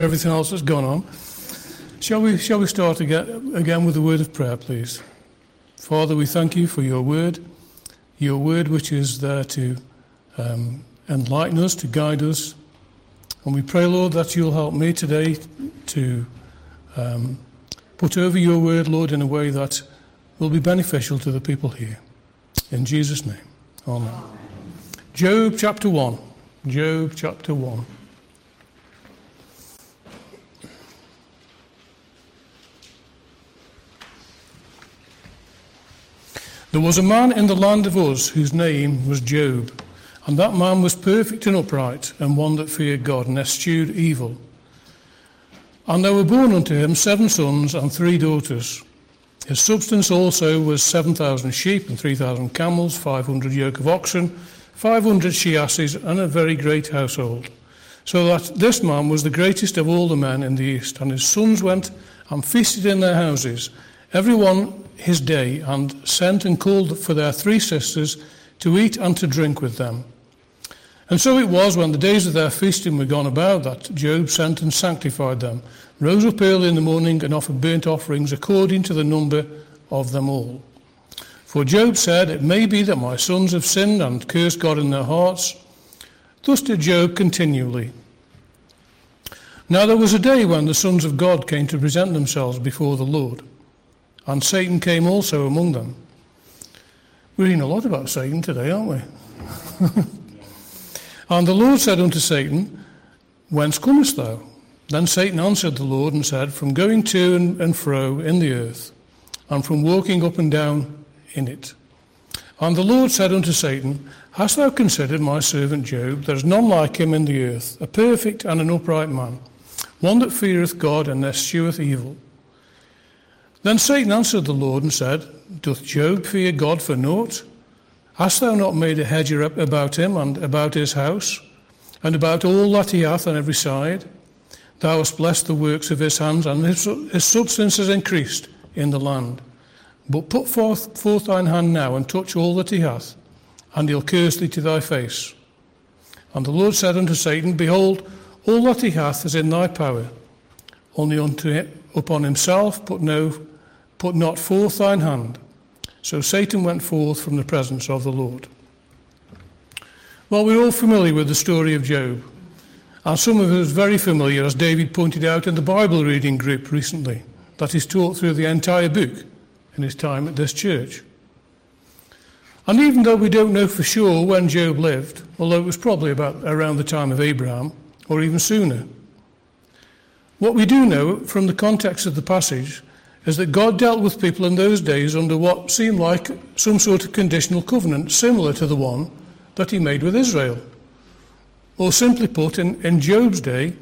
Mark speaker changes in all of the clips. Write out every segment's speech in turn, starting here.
Speaker 1: everything else that's gone on. Shall we, shall we start again, again with a word of prayer, please? Father, we thank you for your word, your word which is there to um, enlighten us, to guide us. And we pray, Lord, that you'll help me today to um, put over your word, Lord, in a way that will be beneficial to the people here. In Jesus' name. Amen. Job chapter 1. Job chapter 1. There was a man in the land of Uz whose name was Job, and that man was perfect and upright, and one that feared God and eschewed evil. And there were born unto him seven sons and three daughters. His substance also was seven thousand sheep and three thousand camels, five hundred yoke of oxen, five hundred she asses, and a very great household. So that this man was the greatest of all the men in the east, and his sons went and feasted in their houses, every one his day, and sent and called for their three sisters to eat and to drink with them. And so it was when the days of their feasting were gone about that Job sent and sanctified them, rose up early in the morning and offered burnt offerings according to the number of them all. For Job said, It may be that my sons have sinned and cursed God in their hearts. Thus did Job continually. Now there was a day when the sons of God came to present themselves before the Lord and Satan came also among them. We're reading a lot about Satan today, aren't we? and the Lord said unto Satan, Whence comest thou? Then Satan answered the Lord and said, From going to and fro in the earth, and from walking up and down in it. And the Lord said unto Satan, Hast thou considered my servant Job? There is none like him in the earth, a perfect and an upright man, one that feareth God and escheweth evil. Then Satan answered the Lord and said, Doth Job fear God for naught? Hast thou not made a hedge about him and about his house, and about all that he hath on every side? Thou hast blessed the works of his hands, and his, substance has increased in the land. But put forth, forth thine hand now, and touch all that he hath, and he'll curse thee to thy face. And the Lord said unto Satan, Behold, all that he hath is in thy power, only unto upon himself put no Put not forth thine hand. So Satan went forth from the presence of the Lord. Well, we're all familiar with the story of Job. And some of us very familiar, as David pointed out in the Bible reading group recently, that he's taught through the entire book in his time at this church. And even though we don't know for sure when Job lived, although it was probably about around the time of Abraham, or even sooner, what we do know from the context of the passage is that God dealt with people in those days under what seemed like some sort of conditional covenant similar to the one that he made with Israel. Or simply put, in, in Job's day,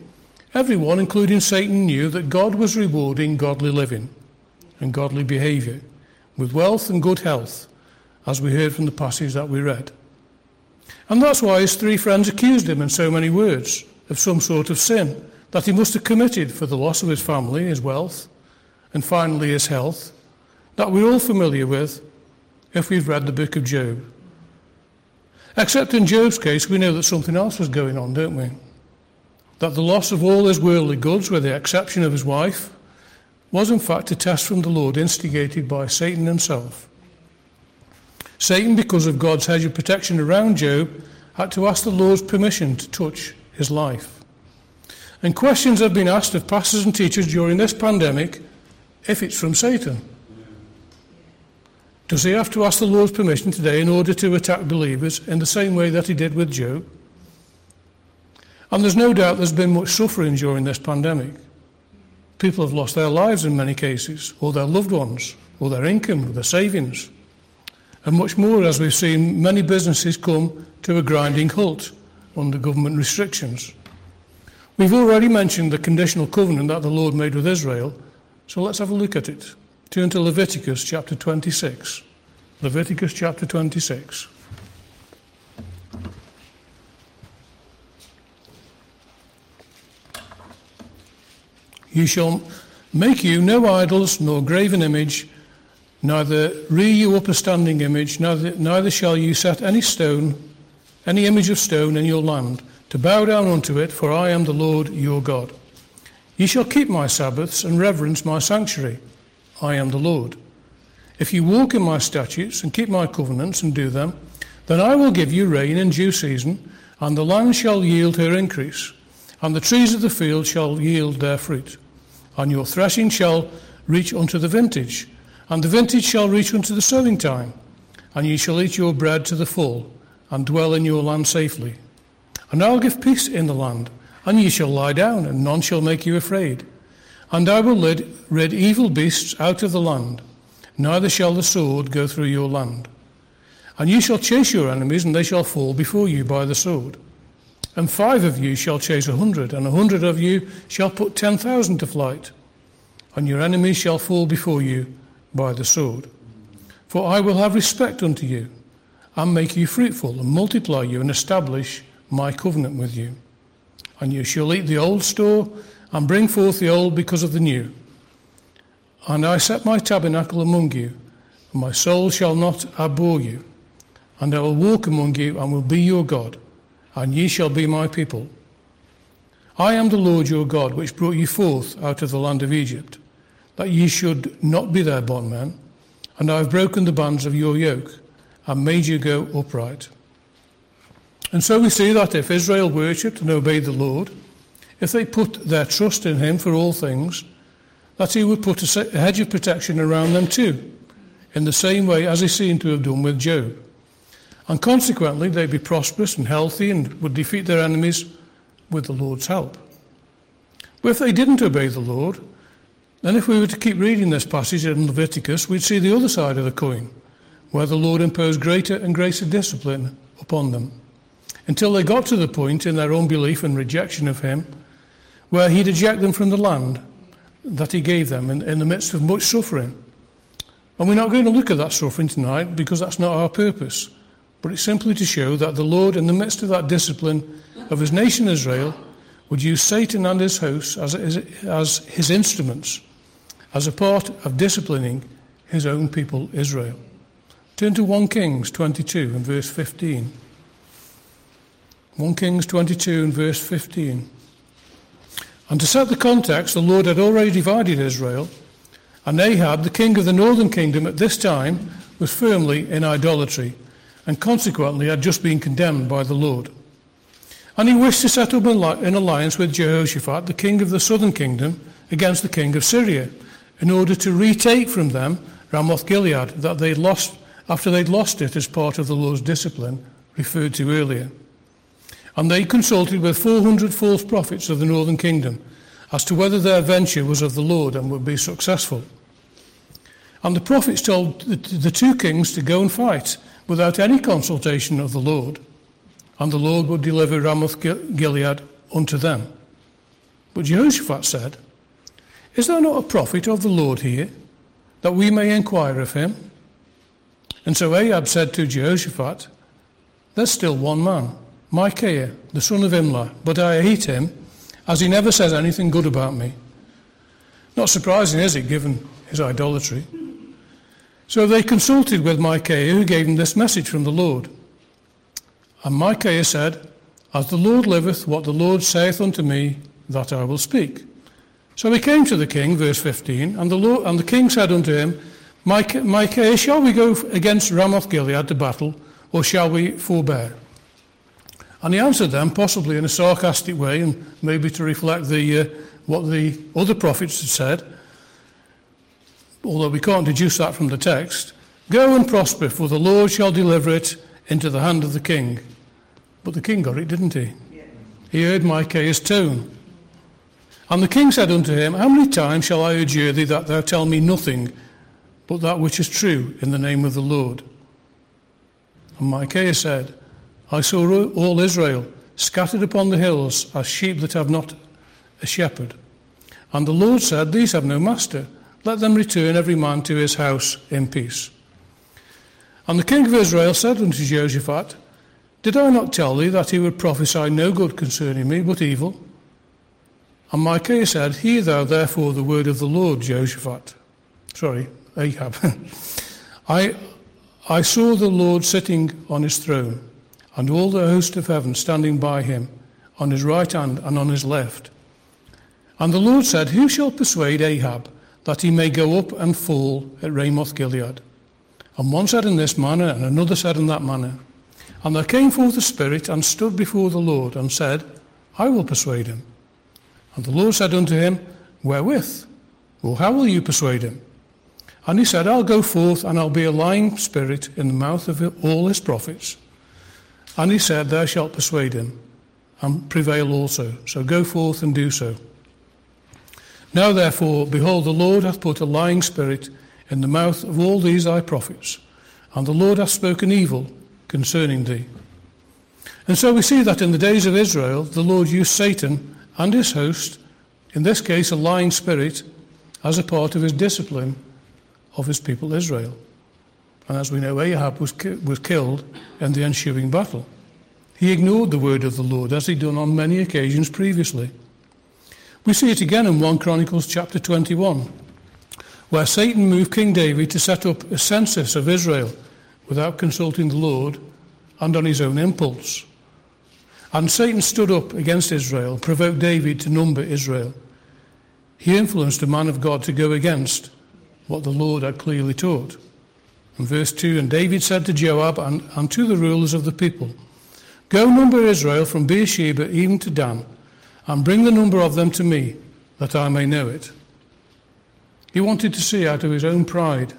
Speaker 1: everyone, including Satan, knew that God was rewarding godly living and godly behaviour with wealth and good health, as we heard from the passage that we read. And that's why his three friends accused him in so many words of some sort of sin that he must have committed for the loss of his family, his wealth, and finally his health, that we're all familiar with if we've read the book of Job. Except in Job's case, we know that something else was going on, don't we? That the loss of all his worldly goods, with the exception of his wife, was in fact a test from the Lord instigated by Satan himself. Satan, because of God's hedge of protection around Job, had to ask the Lord's permission to touch his life. And questions have been asked of pastors and teachers during this pandemic if it's from Satan? Does he have to ask the Lord's permission today in order to attack believers in the same way that he did with Job? And there's no doubt there's been much suffering during this pandemic. People have lost their lives in many cases, or their loved ones, or their income, or their savings. And much more as we've seen many businesses come to a grinding halt under government restrictions. We've already mentioned the conditional covenant that the Lord made with Israel so let's have a look at it. Turn to Leviticus chapter 26. Leviticus chapter 26. You shall make you no idols nor graven image, neither rear you up a standing image, neither, neither shall you set any stone, any image of stone in your land, to bow down unto it, for I am the Lord your God. Ye shall keep my Sabbaths and reverence my sanctuary. I am the Lord. If you walk in my statutes and keep my covenants and do them, then I will give you rain in due season, and the land shall yield her increase, and the trees of the field shall yield their fruit. And your threshing shall reach unto the vintage, and the vintage shall reach unto the sowing time, and ye shall eat your bread to the full, and dwell in your land safely. And I'll give peace in the land, and ye shall lie down, and none shall make you afraid. And I will rid, rid evil beasts out of the land, neither shall the sword go through your land. And you shall chase your enemies, and they shall fall before you by the sword. And five of you shall chase a hundred, and a hundred of you shall put ten thousand to flight. And your enemies shall fall before you by the sword. For I will have respect unto you, and make you fruitful, and multiply you, and establish my covenant with you. And you shall eat the old store, and bring forth the old because of the new. And I set my tabernacle among you, and my soul shall not abhor you. And I will walk among you, and will be your God, and ye shall be my people. I am the Lord your God, which brought you forth out of the land of Egypt, that ye should not be their bondmen, and I have broken the bands of your yoke, and made you go upright. And so we see that if Israel worshipped and obeyed the Lord, if they put their trust in him for all things, that he would put a hedge of protection around them too, in the same way as he seemed to have done with Job. And consequently, they'd be prosperous and healthy and would defeat their enemies with the Lord's help. But if they didn't obey the Lord, then if we were to keep reading this passage in Leviticus, we'd see the other side of the coin, where the Lord imposed greater and greater discipline upon them, until they got to the point in their own belief and rejection of Him where He'd eject them from the land that He gave them in, in the midst of much suffering. And we're not going to look at that suffering tonight because that's not our purpose, but it's simply to show that the Lord, in the midst of that discipline of His nation Israel, would use Satan and his hosts as, as his instruments, as a part of disciplining his own people Israel. Turn to 1 Kings 22 and verse 15. 1 Kings 22 and verse 15. And to set the context, the Lord had already divided Israel, and Ahab, the king of the northern kingdom at this time, was firmly in idolatry, and consequently had just been condemned by the Lord. And he wished to set up an alliance with Jehoshaphat, the king of the southern kingdom, against the king of Syria, in order to retake from them Ramoth Gilead that they'd lost after they'd lost it as part of the Lord's discipline referred to earlier. And they consulted with 400 false prophets of the northern kingdom as to whether their venture was of the Lord and would be successful. And the prophets told the two kings to go and fight without any consultation of the Lord, and the Lord would deliver Ramoth Gilead unto them. But Jehoshaphat said, Is there not a prophet of the Lord here, that we may inquire of him? And so Ahab said to Jehoshaphat, There's still one man Micaiah, the son of Imlah, but I hate him, as he never says anything good about me. Not surprising, is it, given his idolatry? So they consulted with Micaiah, who gave them this message from the Lord. And Micaiah said, As the Lord liveth, what the Lord saith unto me, that I will speak. So he came to the king, verse 15, and the, Lord, and the king said unto him, Micaiah, shall we go against Ramoth Gilead to battle, or shall we forbear? And he answered them, possibly in a sarcastic way, and maybe to reflect the, uh, what the other prophets had said, although we can't deduce that from the text Go and prosper, for the Lord shall deliver it into the hand of the king. But the king got it, didn't he? He heard Micaiah's tone. And the king said unto him, How many times shall I adjure thee that thou tell me nothing but that which is true in the name of the Lord? And Micaiah said, I saw all Israel scattered upon the hills as sheep that have not a shepherd. And the Lord said, These have no master. Let them return every man to his house in peace. And the king of Israel said unto Jehoshaphat, Did I not tell thee that he would prophesy no good concerning me, but evil? And Micaiah said, Hear thou therefore the word of the Lord, Jehoshaphat. Sorry, Ahab. I, I saw the Lord sitting on his throne and all the host of heaven standing by him on his right hand and on his left. And the Lord said, Who shall persuade Ahab that he may go up and fall at Ramoth Gilead? And one said in this manner, and another said in that manner. And there came forth a spirit and stood before the Lord and said, I will persuade him. And the Lord said unto him, Wherewith? Or how will you persuade him? And he said, I'll go forth and I'll be a lying spirit in the mouth of all his prophets. And he said, Thou shalt persuade him and prevail also. So go forth and do so. Now therefore, behold, the Lord hath put a lying spirit in the mouth of all these thy prophets, and the Lord hath spoken evil concerning thee. And so we see that in the days of Israel, the Lord used Satan and his host, in this case a lying spirit, as a part of his discipline of his people Israel. And as we know, Ahab was, ki- was killed in the ensuing battle. He ignored the word of the Lord, as he'd done on many occasions previously. We see it again in 1 Chronicles chapter 21, where Satan moved King David to set up a census of Israel without consulting the Lord and on his own impulse. And Satan stood up against Israel, provoked David to number Israel. He influenced a man of God to go against what the Lord had clearly taught. Verse 2, and David said to Joab and, and to the rulers of the people, Go number Israel from Beersheba even to Dan and bring the number of them to me, that I may know it. He wanted to see out of his own pride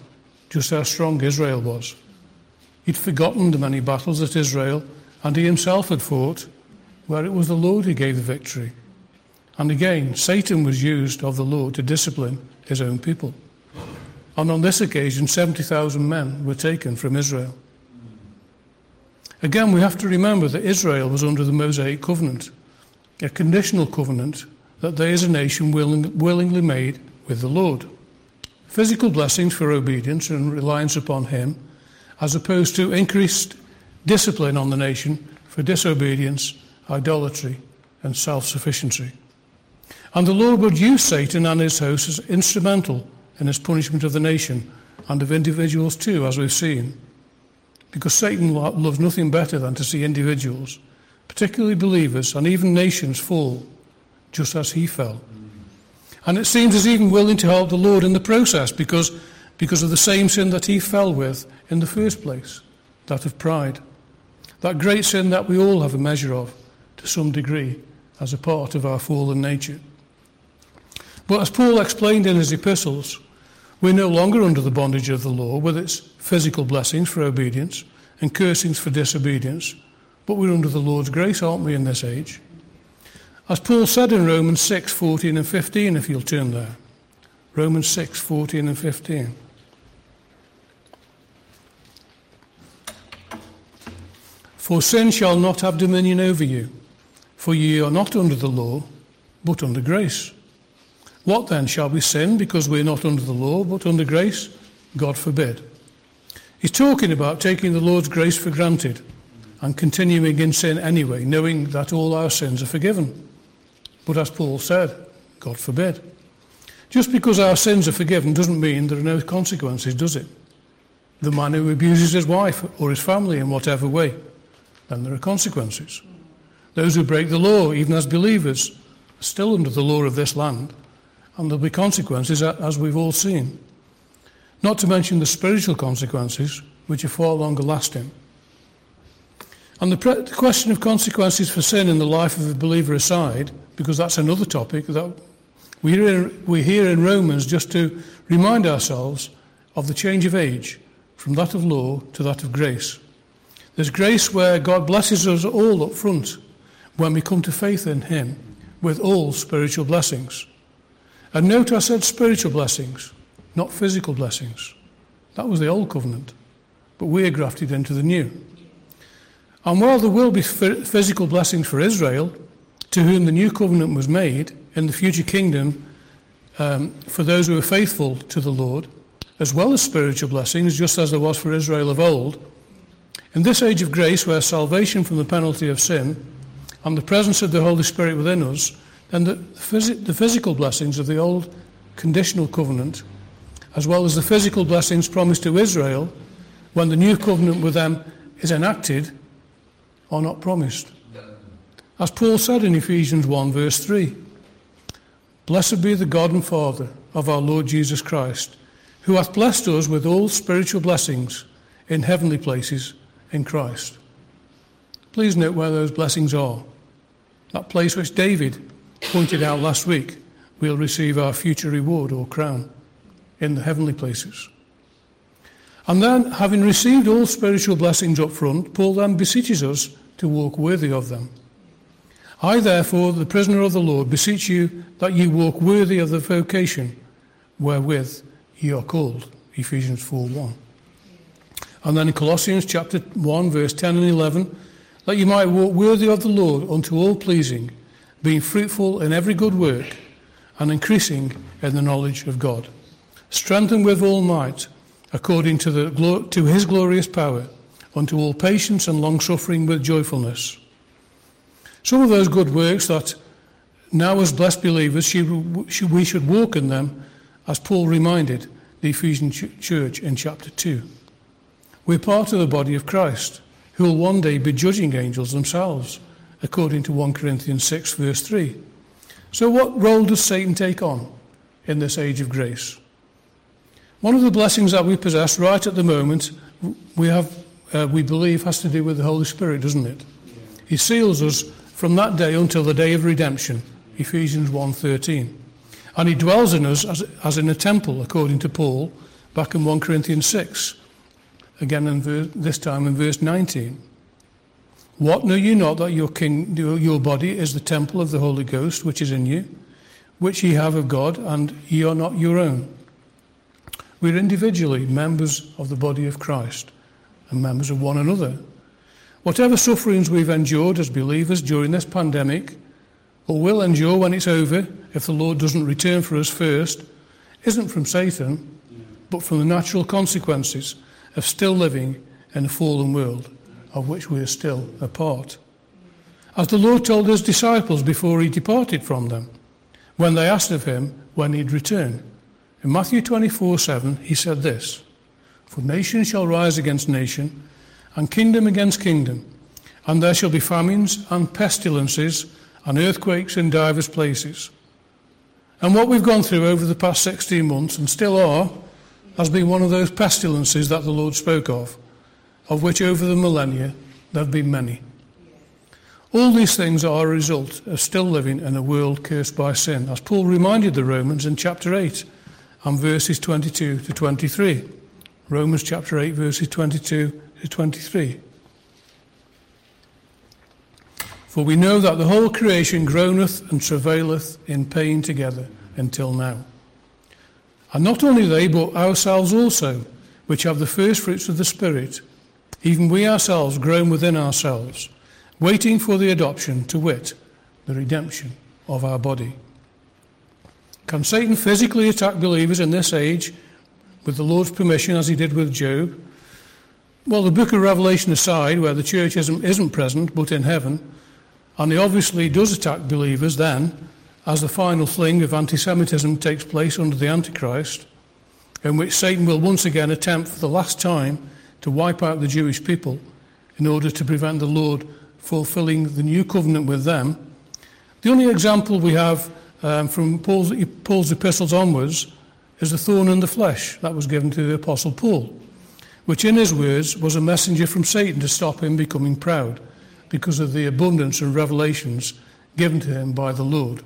Speaker 1: just how strong Israel was. He'd forgotten the many battles that Israel and he himself had fought, where it was the Lord who gave the victory. And again, Satan was used of the Lord to discipline his own people. And on this occasion, 70,000 men were taken from Israel. Again, we have to remember that Israel was under the Mosaic covenant a conditional covenant that they as a nation willing, willingly made with the Lord. Physical blessings for obedience and reliance upon Him, as opposed to increased discipline on the nation for disobedience, idolatry, and self sufficiency. And the Lord would use Satan and his hosts as instrumental in his punishment of the nation and of individuals too, as we've seen. Because Satan loves nothing better than to see individuals particularly believers and even nations, fall just as he fell. And it seems he's even willing to help the Lord in the process because, because of the same sin that he fell with in the first place that of pride. That great sin that we all have a measure of to some degree as a part of our fallen nature. But as Paul explained in his epistles, we're no longer under the bondage of the law with its physical blessings for obedience and cursings for disobedience but we're under the Lord's grace, aren't we, in this age? As Paul said in Romans 6 14 and 15, if you'll turn there. Romans 6 14 and 15. For sin shall not have dominion over you, for ye are not under the law, but under grace. What then shall we sin because we're not under the law, but under grace? God forbid. He's talking about taking the Lord's grace for granted and continuing in sin anyway, knowing that all our sins are forgiven. But as Paul said, God forbid. Just because our sins are forgiven doesn't mean there are no consequences, does it? The man who abuses his wife or his family in whatever way, then there are consequences. Those who break the law, even as believers, are still under the law of this land, and there'll be consequences, as we've all seen. Not to mention the spiritual consequences, which are far longer lasting. And the, pre- the, question of consequences for sin in the life of a believer aside, because that's another topic that we hear, in, we hear in Romans just to remind ourselves of the change of age from that of law to that of grace. There's grace where God blesses us all up front when we come to faith in Him with all spiritual blessings. And note I said spiritual blessings, not physical blessings. That was the old covenant, but we are grafted into the new. And while there will be physical blessings for Israel, to whom the new covenant was made in the future kingdom, um, for those who are faithful to the Lord, as well as spiritual blessings, just as there was for Israel of old, in this age of grace, where salvation from the penalty of sin and the presence of the Holy Spirit within us, then the, phys- the physical blessings of the old conditional covenant, as well as the physical blessings promised to Israel when the new covenant with them is enacted, are not promised. As Paul said in Ephesians 1, verse 3 Blessed be the God and Father of our Lord Jesus Christ, who hath blessed us with all spiritual blessings in heavenly places in Christ. Please note where those blessings are. That place which David pointed out last week, we'll receive our future reward or crown in the heavenly places. And then, having received all spiritual blessings up front, Paul then beseeches us to walk worthy of them. I, therefore, the prisoner of the Lord, beseech you that ye walk worthy of the vocation wherewith ye are called. Ephesians 4 1. And then in Colossians chapter 1, verse 10 and 11, that you might walk worthy of the Lord unto all pleasing, being fruitful in every good work, and increasing in the knowledge of God, strengthened with all might, according to, the, to his glorious power, unto all patience and long suffering with joyfulness. Some of those good works that now, as blessed believers, we should walk in them, as Paul reminded the Ephesian church in chapter 2. We're part of the body of Christ, who will one day be judging angels themselves, according to 1 Corinthians 6, verse 3. So, what role does Satan take on in this age of grace? One of the blessings that we possess right at the moment, we, have, uh, we believe, has to do with the Holy Spirit, doesn't it? He seals us from that day until the day of redemption, Ephesians 1.13. And he dwells in us as, as in a temple, according to Paul, back in 1 Corinthians 6, again in verse, this time in verse 19. What know you not that your, king, your body is the temple of the Holy Ghost which is in you, which ye have of God, and ye are not your own? We're individually members of the body of Christ and members of one another. Whatever sufferings we've endured as believers during this pandemic, or will endure when it's over if the Lord doesn't return for us first, isn't from Satan, but from the natural consequences of still living in a fallen world of which we are still a part. As the Lord told his disciples before he departed from them, when they asked of him when he'd return. In Matthew 24 7, he said this For nation shall rise against nation and kingdom against kingdom, and there shall be famines and pestilences and earthquakes in divers places. And what we've gone through over the past 16 months, and still are, has been one of those pestilences that the Lord spoke of, of which over the millennia there have been many. All these things are a result of still living in a world cursed by sin, as Paul reminded the Romans in chapter 8 and verses 22 to 23. Romans chapter 8, verses 22 to 23. For we know that the whole creation groaneth and travaileth in pain together until now. And not only they, but ourselves also, which have the first fruits of the Spirit, even we ourselves groan within ourselves, waiting for the adoption, to wit, the redemption of our body. Can Satan physically attack believers in this age with the Lord's permission, as he did with Job? Well, the book of Revelation aside, where the church isn't, isn't present but in heaven, and he obviously does attack believers then, as the final fling of anti Semitism takes place under the Antichrist, in which Satan will once again attempt for the last time to wipe out the Jewish people in order to prevent the Lord fulfilling the new covenant with them. The only example we have um, from Paul's, Paul's epistles onwards is the thorn in the flesh that was given to the Apostle Paul which in his words was a messenger from Satan to stop him becoming proud because of the abundance of revelations given to him by the Lord.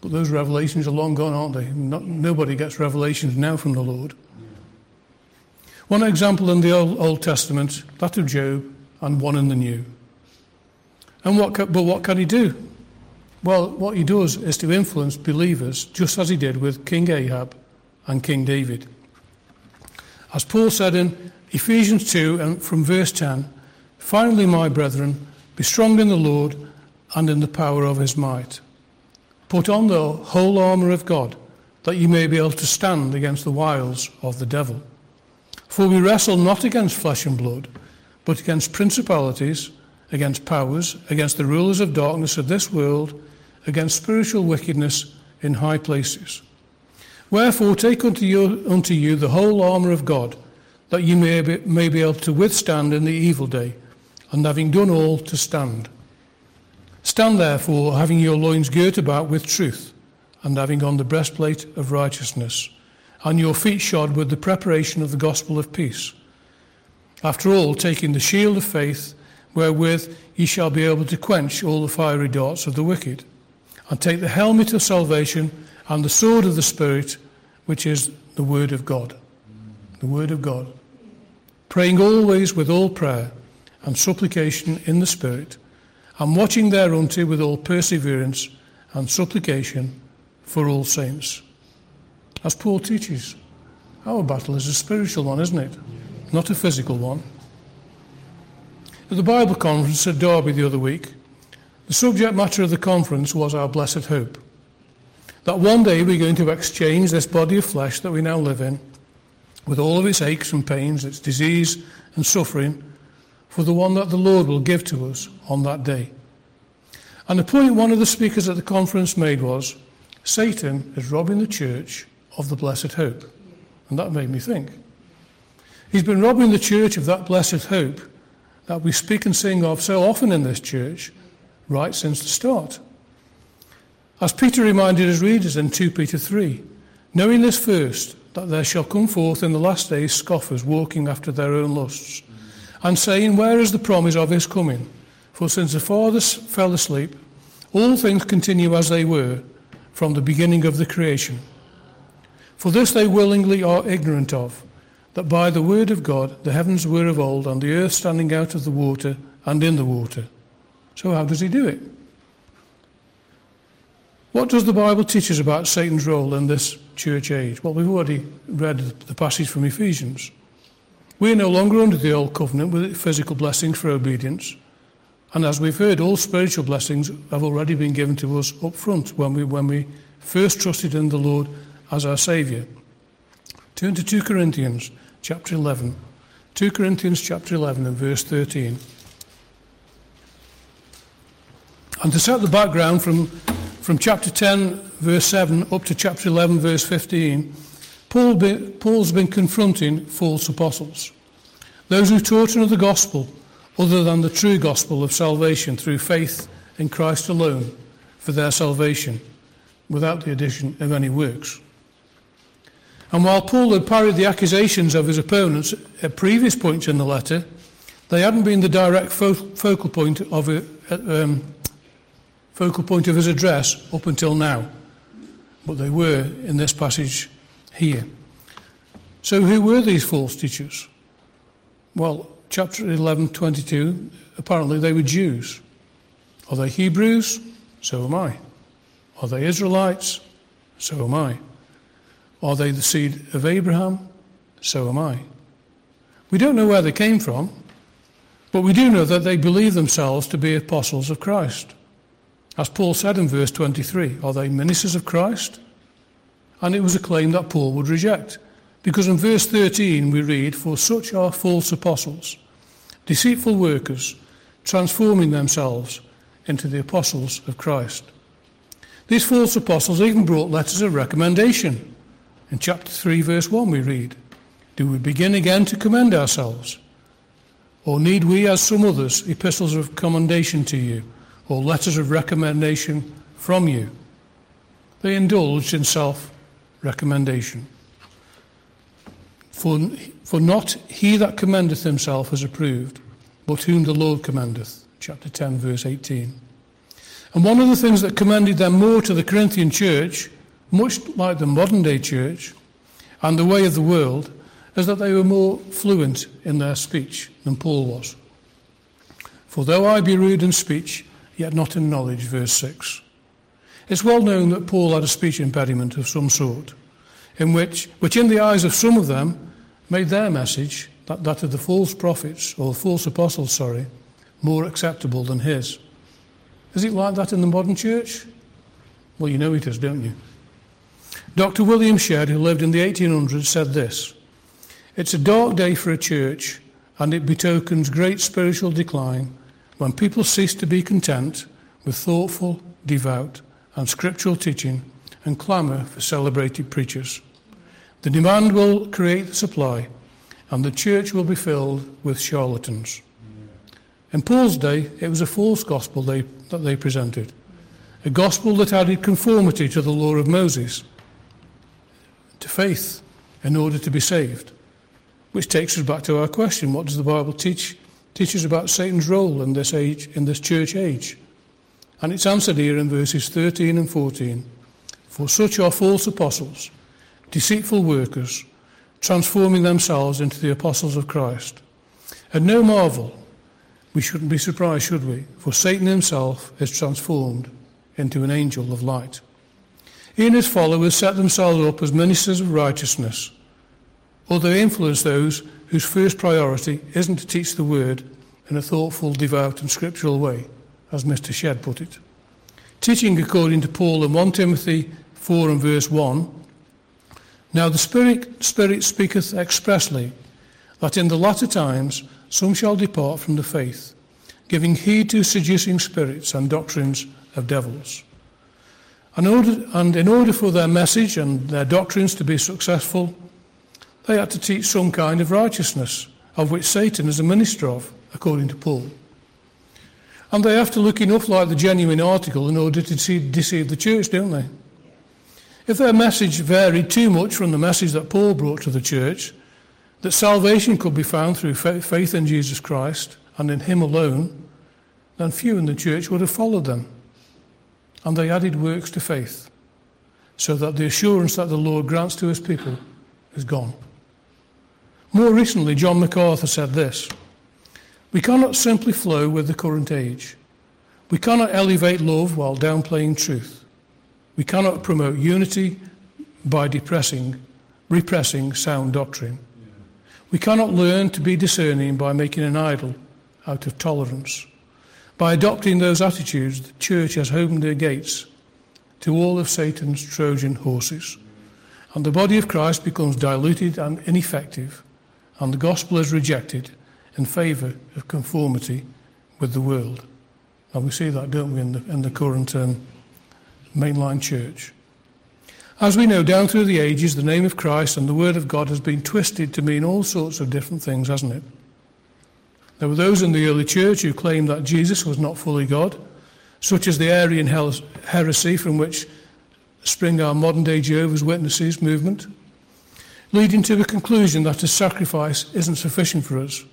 Speaker 1: But those revelations are long gone, aren't they? Not, nobody gets revelations now from the Lord. One example in the Old, Testament, that of Job, and one in the New. And what, but what can he do? Well, what he does is to influence believers, just as he did with King Ahab and King David. As Paul said in Ephesians 2 and from verse 10, finally, my brethren, be strong in the Lord and in the power of his might. Put on the whole armour of God, that ye may be able to stand against the wiles of the devil. For we wrestle not against flesh and blood, but against principalities, against powers, against the rulers of darkness of this world, against spiritual wickedness in high places. Wherefore take unto you, unto you the whole armour of God, that ye may be, may be able to withstand in the evil day, and having done all, to stand. Stand therefore, having your loins girt about with truth, and having on the breastplate of righteousness, and your feet shod with the preparation of the gospel of peace. After all, taking the shield of faith, wherewith ye shall be able to quench all the fiery darts of the wicked, and take the helmet of salvation and the sword of the Spirit, which is the word of God. The word of God. Praying always with all prayer and supplication in the Spirit, and watching thereunto with all perseverance and supplication for all saints. As Paul teaches, our battle is a spiritual one, isn't it? Not a physical one. At the Bible conference at Derby the other week, the subject matter of the conference was our blessed hope. That one day we're going to exchange this body of flesh that we now live in, with all of its aches and pains, its disease and suffering, for the one that the Lord will give to us on that day. And the point one of the speakers at the conference made was Satan is robbing the church of the blessed hope. And that made me think. He's been robbing the church of that blessed hope that we speak and sing of so often in this church right since the start. As Peter reminded his readers in 2 Peter 3, knowing this first, that there shall come forth in the last days scoffers walking after their own lusts, and saying, Where is the promise of his coming? For since the fathers fell asleep, all things continue as they were from the beginning of the creation. For this they willingly are ignorant of, that by the word of God the heavens were of old, and the earth standing out of the water and in the water. So, how does he do it? What does the Bible teach us about Satan's role in this church age? Well, we've already read the passage from Ephesians. We are no longer under the old covenant with physical blessings for obedience. And as we've heard, all spiritual blessings have already been given to us up front when we, when we first trusted in the Lord as our Saviour. Turn to 2 Corinthians chapter 11. 2 Corinthians chapter 11 and verse 13. And to set the background from, from chapter 10, verse 7, up to chapter 11, verse 15, Paul be, Paul's been confronting false apostles. Those who taught another gospel other than the true gospel of salvation through faith in Christ alone for their salvation, without the addition of any works. And while Paul had parried the accusations of his opponents at previous points in the letter, they hadn't been the direct fo- focal point of um, focal point of his address up until now, but they were in this passage here. So, who were these false teachers? Well, chapter 11, 22, apparently they were Jews. Are they Hebrews? So am I. Are they Israelites? So am I. Are they the seed of Abraham? So am I. We don't know where they came from, but we do know that they believe themselves to be apostles of Christ. As Paul said in verse 23, are they ministers of Christ? And it was a claim that Paul would reject. Because in verse 13 we read, For such are false apostles, deceitful workers, transforming themselves into the apostles of Christ. These false apostles even brought letters of recommendation. In chapter 3, verse 1, we read, Do we begin again to commend ourselves? Or need we, as some others, epistles of commendation to you, or letters of recommendation from you? They indulged in self recommendation. For, for not he that commendeth himself is approved, but whom the Lord commendeth. Chapter 10, verse 18. And one of the things that commended them more to the Corinthian church, much like the modern day church and the way of the world, is that they were more fluent in their speech than Paul was. For though I be rude in speech, yet not in knowledge, verse 6. It's well known that Paul had a speech impediment of some sort in which, which in the eyes of some of them made their message, that, that of the false prophets, or false apostles, sorry, more acceptable than his. Is it like that in the modern church? Well, you know it is, don't you? Dr. William Shedd, who lived in the 1800s, said this It's a dark day for a church, and it betokens great spiritual decline when people cease to be content with thoughtful, devout, and scriptural teaching and clamour for celebrated preachers. The demand will create the supply, and the church will be filled with charlatans. In Paul's day, it was a false gospel they, that they presented. a gospel that added conformity to the law of Moses, to faith in order to be saved. Which takes us back to our question what does the Bible teach, teach us about Satan's role in this age, in this church age? And it's answered here in verses 13 and 14. For such are false apostles, deceitful workers, transforming themselves into the apostles of Christ. And no marvel, we shouldn't be surprised, should we? For Satan himself is transformed into an angel of light. He and his followers set themselves up as ministers of righteousness, or they influence those whose first priority isn't to teach the word in a thoughtful, devout, and scriptural way, as Mr. Shedd put it. Teaching according to Paul in 1 Timothy 4 and verse 1 Now the Spirit, Spirit speaketh expressly that in the latter times some shall depart from the faith, giving heed to seducing spirits and doctrines of devils. And, order, and in order for their message and their doctrines to be successful, they had to teach some kind of righteousness, of which Satan is a minister of, according to Paul. And they have to look enough like the genuine article in order to deceive the church, don't they? If their message varied too much from the message that Paul brought to the church, that salvation could be found through faith in Jesus Christ and in Him alone, then few in the church would have followed them and they added works to faith, so that the assurance that the Lord grants to his people is gone. More recently, John MacArthur said this We cannot simply flow with the current age. We cannot elevate love while downplaying truth. We cannot promote unity by depressing, repressing sound doctrine. We cannot learn to be discerning by making an idol out of tolerance. By adopting those attitudes, the church has opened her gates to all of Satan's Trojan horses. And the body of Christ becomes diluted and ineffective, and the gospel is rejected in favour of conformity with the world. And we see that, don't we, in the, in the current um, mainline church. As we know, down through the ages, the name of Christ and the word of God has been twisted to mean all sorts of different things, hasn't it? There were those in the early church who claimed that Jesus was not fully God, such as the Arian heresy from which spring our modern day Jehovah's Witnesses movement, leading to the conclusion that a sacrifice isn't sufficient for us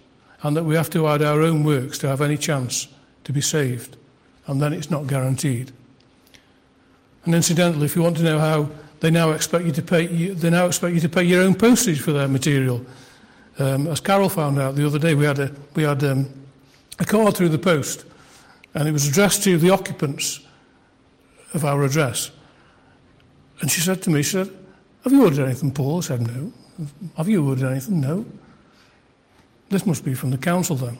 Speaker 1: and that we have to add our own works to have any chance to be saved, and then it's not guaranteed. And incidentally, if you want to know how they now expect you to pay, they now expect you to pay your own postage for their material. Um, as Carol found out the other day, we had, a, we had um, a card through the post, and it was addressed to the occupants of our address. And she said to me, she said, have you ordered anything, Paul? I said, no. Have you ordered anything? No. This must be from the council then.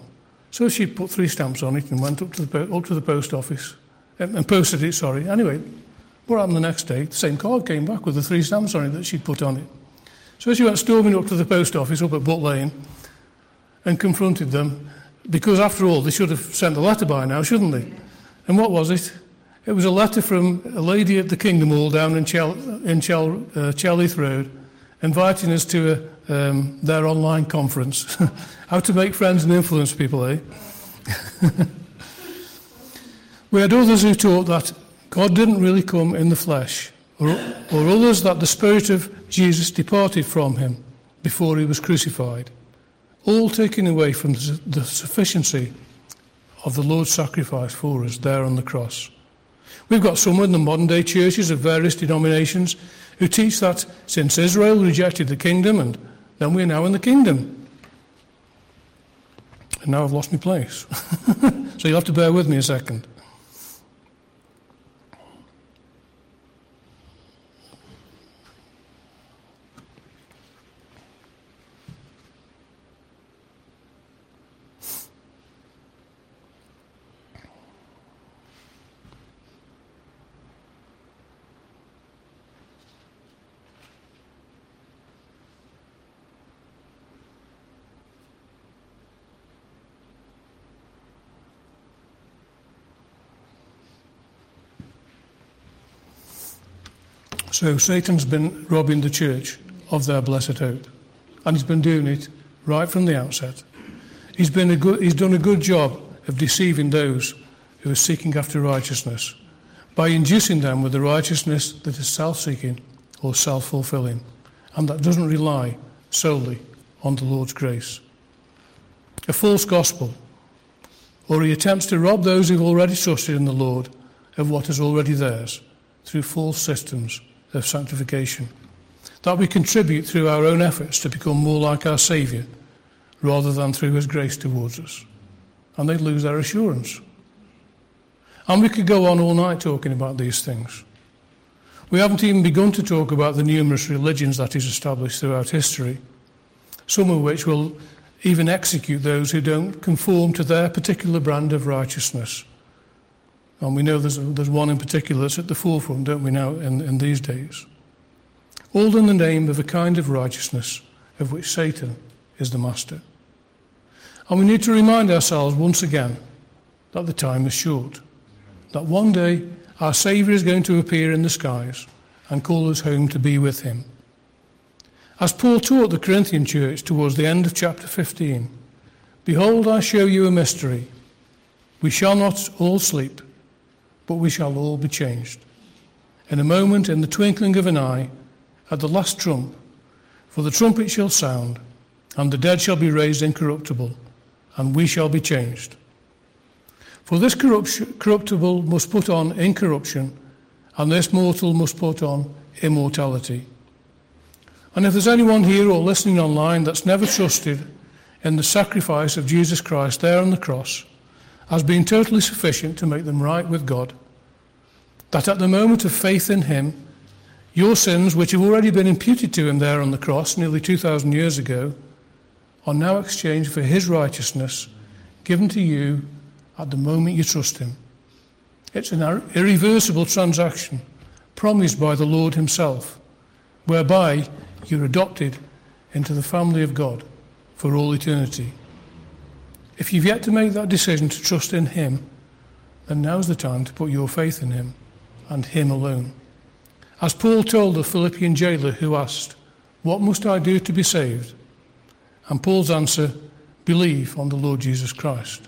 Speaker 1: So she put three stamps on it and went up to the, up to the post office and, and posted it, sorry. Anyway, what happened the next day? The same card came back with the three stamps on it that she'd put on it. So she went storming up to the post office up at Butt Lane and confronted them because, after all, they should have sent the letter by now, shouldn't they? And what was it? It was a letter from a lady at the Kingdom Hall down in, Chel- in Chel- uh, Chell Heath Road inviting us to a, um, their online conference. How to make friends and influence people, eh? we had others who taught that God didn't really come in the flesh or, or others that the Spirit of Jesus departed from him before he was crucified, all taken away from the sufficiency of the Lord's sacrifice for us there on the cross. We've got some in the modern day churches of various denominations who teach that since Israel rejected the kingdom and then we're now in the kingdom. And now I've lost my place. so you'll have to bear with me a second. So Satan's been robbing the church of their blessed hope. And he's been doing it right from the outset. He's, been a good, he's done a good job of deceiving those who are seeking after righteousness by inducing them with a righteousness that is self seeking or self fulfilling, and that doesn't rely solely on the Lord's grace. A false gospel, or he attempts to rob those who've already trusted in the Lord of what is already theirs through false systems of sanctification. That we contribute through our own efforts to become more like our Saviour rather than through His grace towards us. And they lose their assurance. And we could go on all night talking about these things. We haven't even begun to talk about the numerous religions that is established throughout history, some of which will even execute those who don't conform to their particular brand of righteousness. And we know there's, there's one in particular that's at the forefront, don't we, now, in, in these days? All in the name of a kind of righteousness of which Satan is the master. And we need to remind ourselves once again that the time is short, that one day our Saviour is going to appear in the skies and call us home to be with him. As Paul taught the Corinthian church towards the end of chapter 15, Behold, I show you a mystery. We shall not all sleep, but we shall all be changed. In a moment, in the twinkling of an eye, at the last trump, for the trumpet shall sound, and the dead shall be raised incorruptible, and we shall be changed. For this corruptible must put on incorruption, and this mortal must put on immortality. And if there's anyone here or listening online that's never trusted in the sacrifice of Jesus Christ there on the cross as being totally sufficient to make them right with God, that at the moment of faith in Him, your sins, which have already been imputed to Him there on the cross nearly 2,000 years ago, are now exchanged for His righteousness given to you at the moment you trust Him. It's an irreversible transaction promised by the Lord Himself, whereby you're adopted into the family of God for all eternity. If you've yet to make that decision to trust in Him, then now's the time to put your faith in Him and Him alone. As Paul told the Philippian jailer who asked, What must I do to be saved? And Paul's answer, Believe on the Lord Jesus Christ,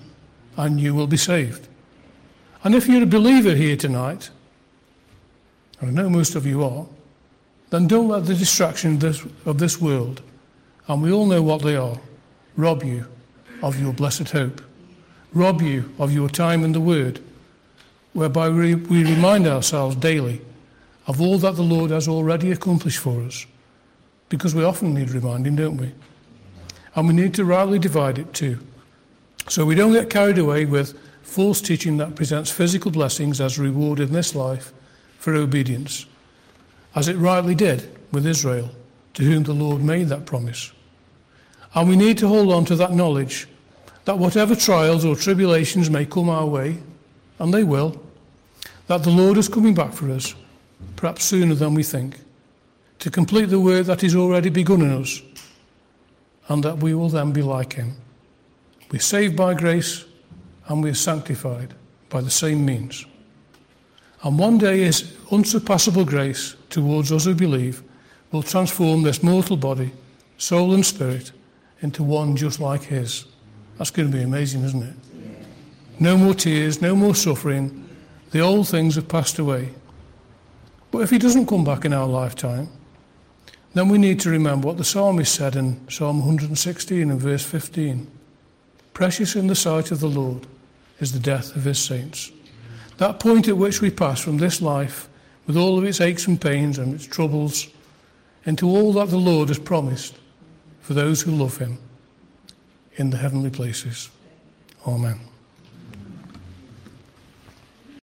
Speaker 1: and you will be saved. And if you're a believer here tonight, and I know most of you are, then don't let the distractions of this, of this world, and we all know what they are, rob you of your blessed hope, rob you of your time in the Word, whereby we, we remind ourselves daily of all that the Lord has already accomplished for us. Because we often need reminding, don't we? And we need to rightly divide it too. So we don't get carried away with false teaching that presents physical blessings as reward in this life for obedience as it rightly did with Israel, to whom the Lord made that promise. And we need to hold on to that knowledge that whatever trials or tribulations may come our way, and they will, that the Lord is coming back for us, perhaps sooner than we think, to complete the work that is already begun in us, and that we will then be like Him. We're saved by grace, and we're sanctified by the same means. And one day His unsurpassable grace towards us who believe will transform this mortal body, soul, and spirit into one just like His. That's going to be amazing, isn't it? No more tears, no more suffering. The old things have passed away. But if He doesn't come back in our lifetime, then we need to remember what the psalmist said in Psalm 116 and verse 15. Precious in the sight of the Lord is the death of his saints. That point at which we pass from this life, with all of its aches and pains and its troubles, into all that the Lord has promised for those who love him in the heavenly places. Amen.